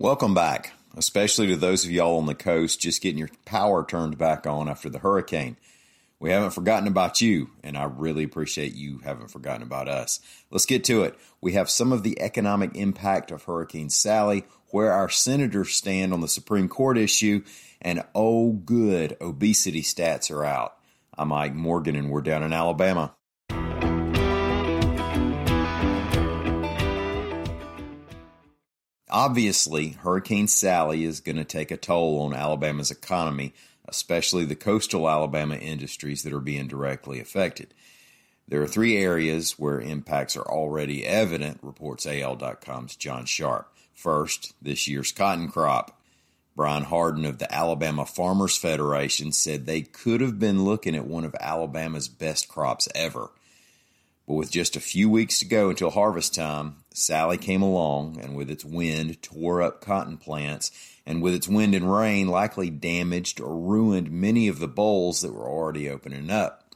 Welcome back, especially to those of y'all on the coast just getting your power turned back on after the hurricane. We haven't forgotten about you, and I really appreciate you haven't forgotten about us. Let's get to it. We have some of the economic impact of Hurricane Sally, where our senators stand on the Supreme Court issue, and oh, good, obesity stats are out. I'm Mike Morgan, and we're down in Alabama. Obviously, Hurricane Sally is going to take a toll on Alabama's economy, especially the coastal Alabama industries that are being directly affected. There are three areas where impacts are already evident, reports AL.com's John Sharp. First, this year's cotton crop. Brian Hardin of the Alabama Farmers Federation said they could have been looking at one of Alabama's best crops ever. But with just a few weeks to go until harvest time, Sally came along and with its wind tore up cotton plants and with its wind and rain likely damaged or ruined many of the bolls that were already opening up.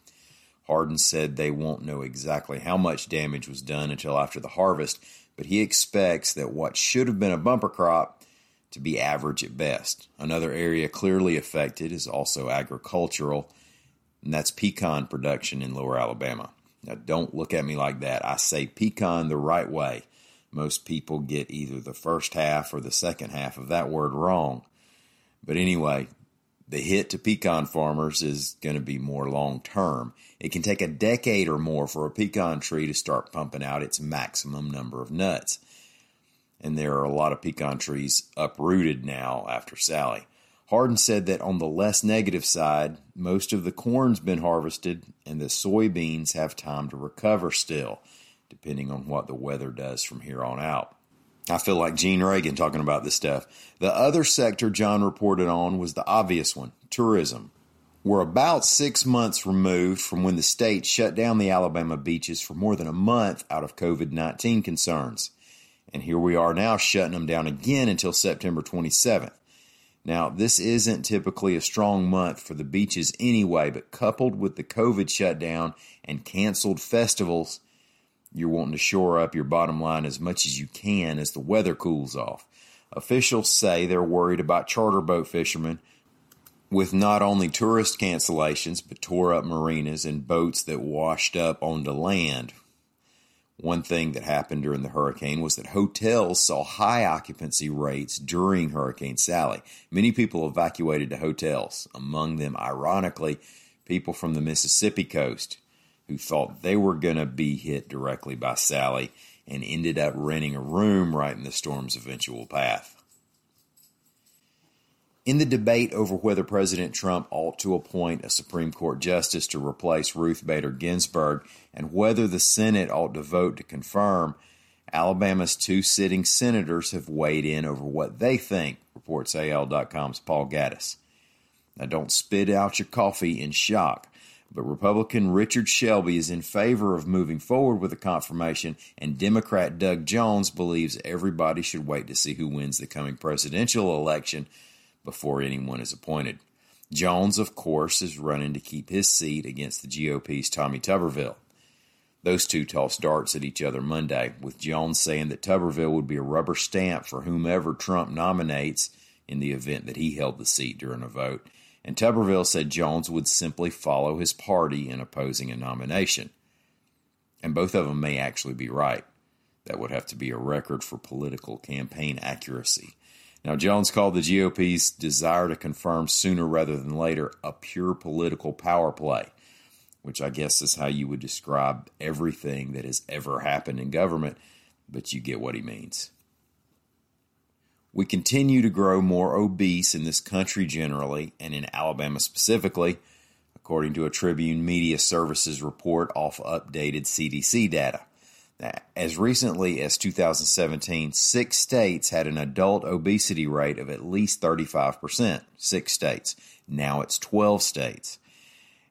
Hardin said they won't know exactly how much damage was done until after the harvest, but he expects that what should have been a bumper crop to be average at best. Another area clearly affected is also agricultural, and that's pecan production in lower Alabama. Now, don't look at me like that. I say pecan the right way. Most people get either the first half or the second half of that word wrong. But anyway, the hit to pecan farmers is going to be more long term. It can take a decade or more for a pecan tree to start pumping out its maximum number of nuts. And there are a lot of pecan trees uprooted now after Sally. Hardin said that on the less negative side, most of the corn's been harvested and the soybeans have time to recover still, depending on what the weather does from here on out. I feel like Gene Reagan talking about this stuff. The other sector John reported on was the obvious one tourism. We're about six months removed from when the state shut down the Alabama beaches for more than a month out of COVID 19 concerns. And here we are now shutting them down again until September 27th. Now, this isn't typically a strong month for the beaches anyway, but coupled with the COVID shutdown and canceled festivals, you're wanting to shore up your bottom line as much as you can as the weather cools off. Officials say they're worried about charter boat fishermen with not only tourist cancellations, but tore up marinas and boats that washed up onto land, one thing that happened during the hurricane was that hotels saw high occupancy rates during Hurricane Sally. Many people evacuated to hotels, among them, ironically, people from the Mississippi coast who thought they were going to be hit directly by Sally and ended up renting a room right in the storm's eventual path. In the debate over whether President Trump ought to appoint a Supreme Court justice to replace Ruth Bader Ginsburg and whether the Senate ought to vote to confirm, Alabama's two sitting senators have weighed in over what they think, reports AL.com's Paul Gattis. Now, don't spit out your coffee in shock, but Republican Richard Shelby is in favor of moving forward with the confirmation, and Democrat Doug Jones believes everybody should wait to see who wins the coming presidential election before anyone is appointed. Jones, of course, is running to keep his seat against the GOP's Tommy Tuberville. Those two tossed darts at each other Monday, with Jones saying that Tuberville would be a rubber stamp for whomever Trump nominates in the event that he held the seat during a vote, and Tuberville said Jones would simply follow his party in opposing a nomination. And both of them may actually be right. That would have to be a record for political campaign accuracy. Now, Jones called the GOP's desire to confirm sooner rather than later a pure political power play, which I guess is how you would describe everything that has ever happened in government, but you get what he means. We continue to grow more obese in this country generally, and in Alabama specifically, according to a Tribune Media Services report off updated CDC data. As recently as 2017, six states had an adult obesity rate of at least 35%. Six states. Now it's 12 states.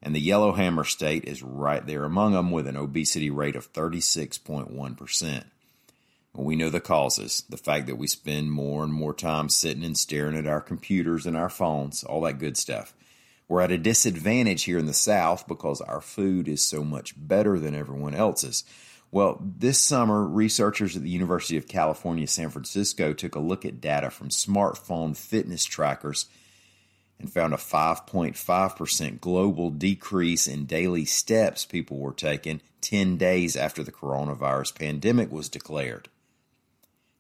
And the Yellowhammer state is right there among them with an obesity rate of 36.1%. Well, we know the causes the fact that we spend more and more time sitting and staring at our computers and our phones, all that good stuff. We're at a disadvantage here in the South because our food is so much better than everyone else's. Well, this summer, researchers at the University of California, San Francisco took a look at data from smartphone fitness trackers and found a 5.5% global decrease in daily steps people were taking 10 days after the coronavirus pandemic was declared.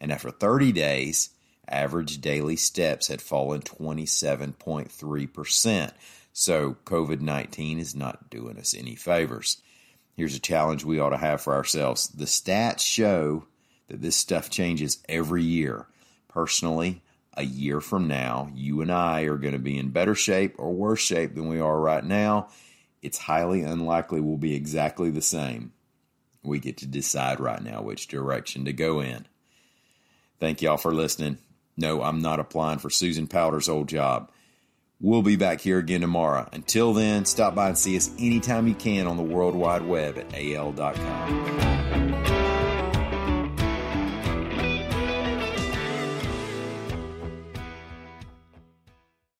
And after 30 days, average daily steps had fallen 27.3%. So COVID 19 is not doing us any favors here's a challenge we ought to have for ourselves. The stats show that this stuff changes every year. Personally, a year from now, you and I are going to be in better shape or worse shape than we are right now. It's highly unlikely we'll be exactly the same. We get to decide right now which direction to go in. Thank y'all for listening. No, I'm not applying for Susan Powter's old job. We'll be back here again tomorrow. Until then, stop by and see us anytime you can on the World Wide Web at al.com.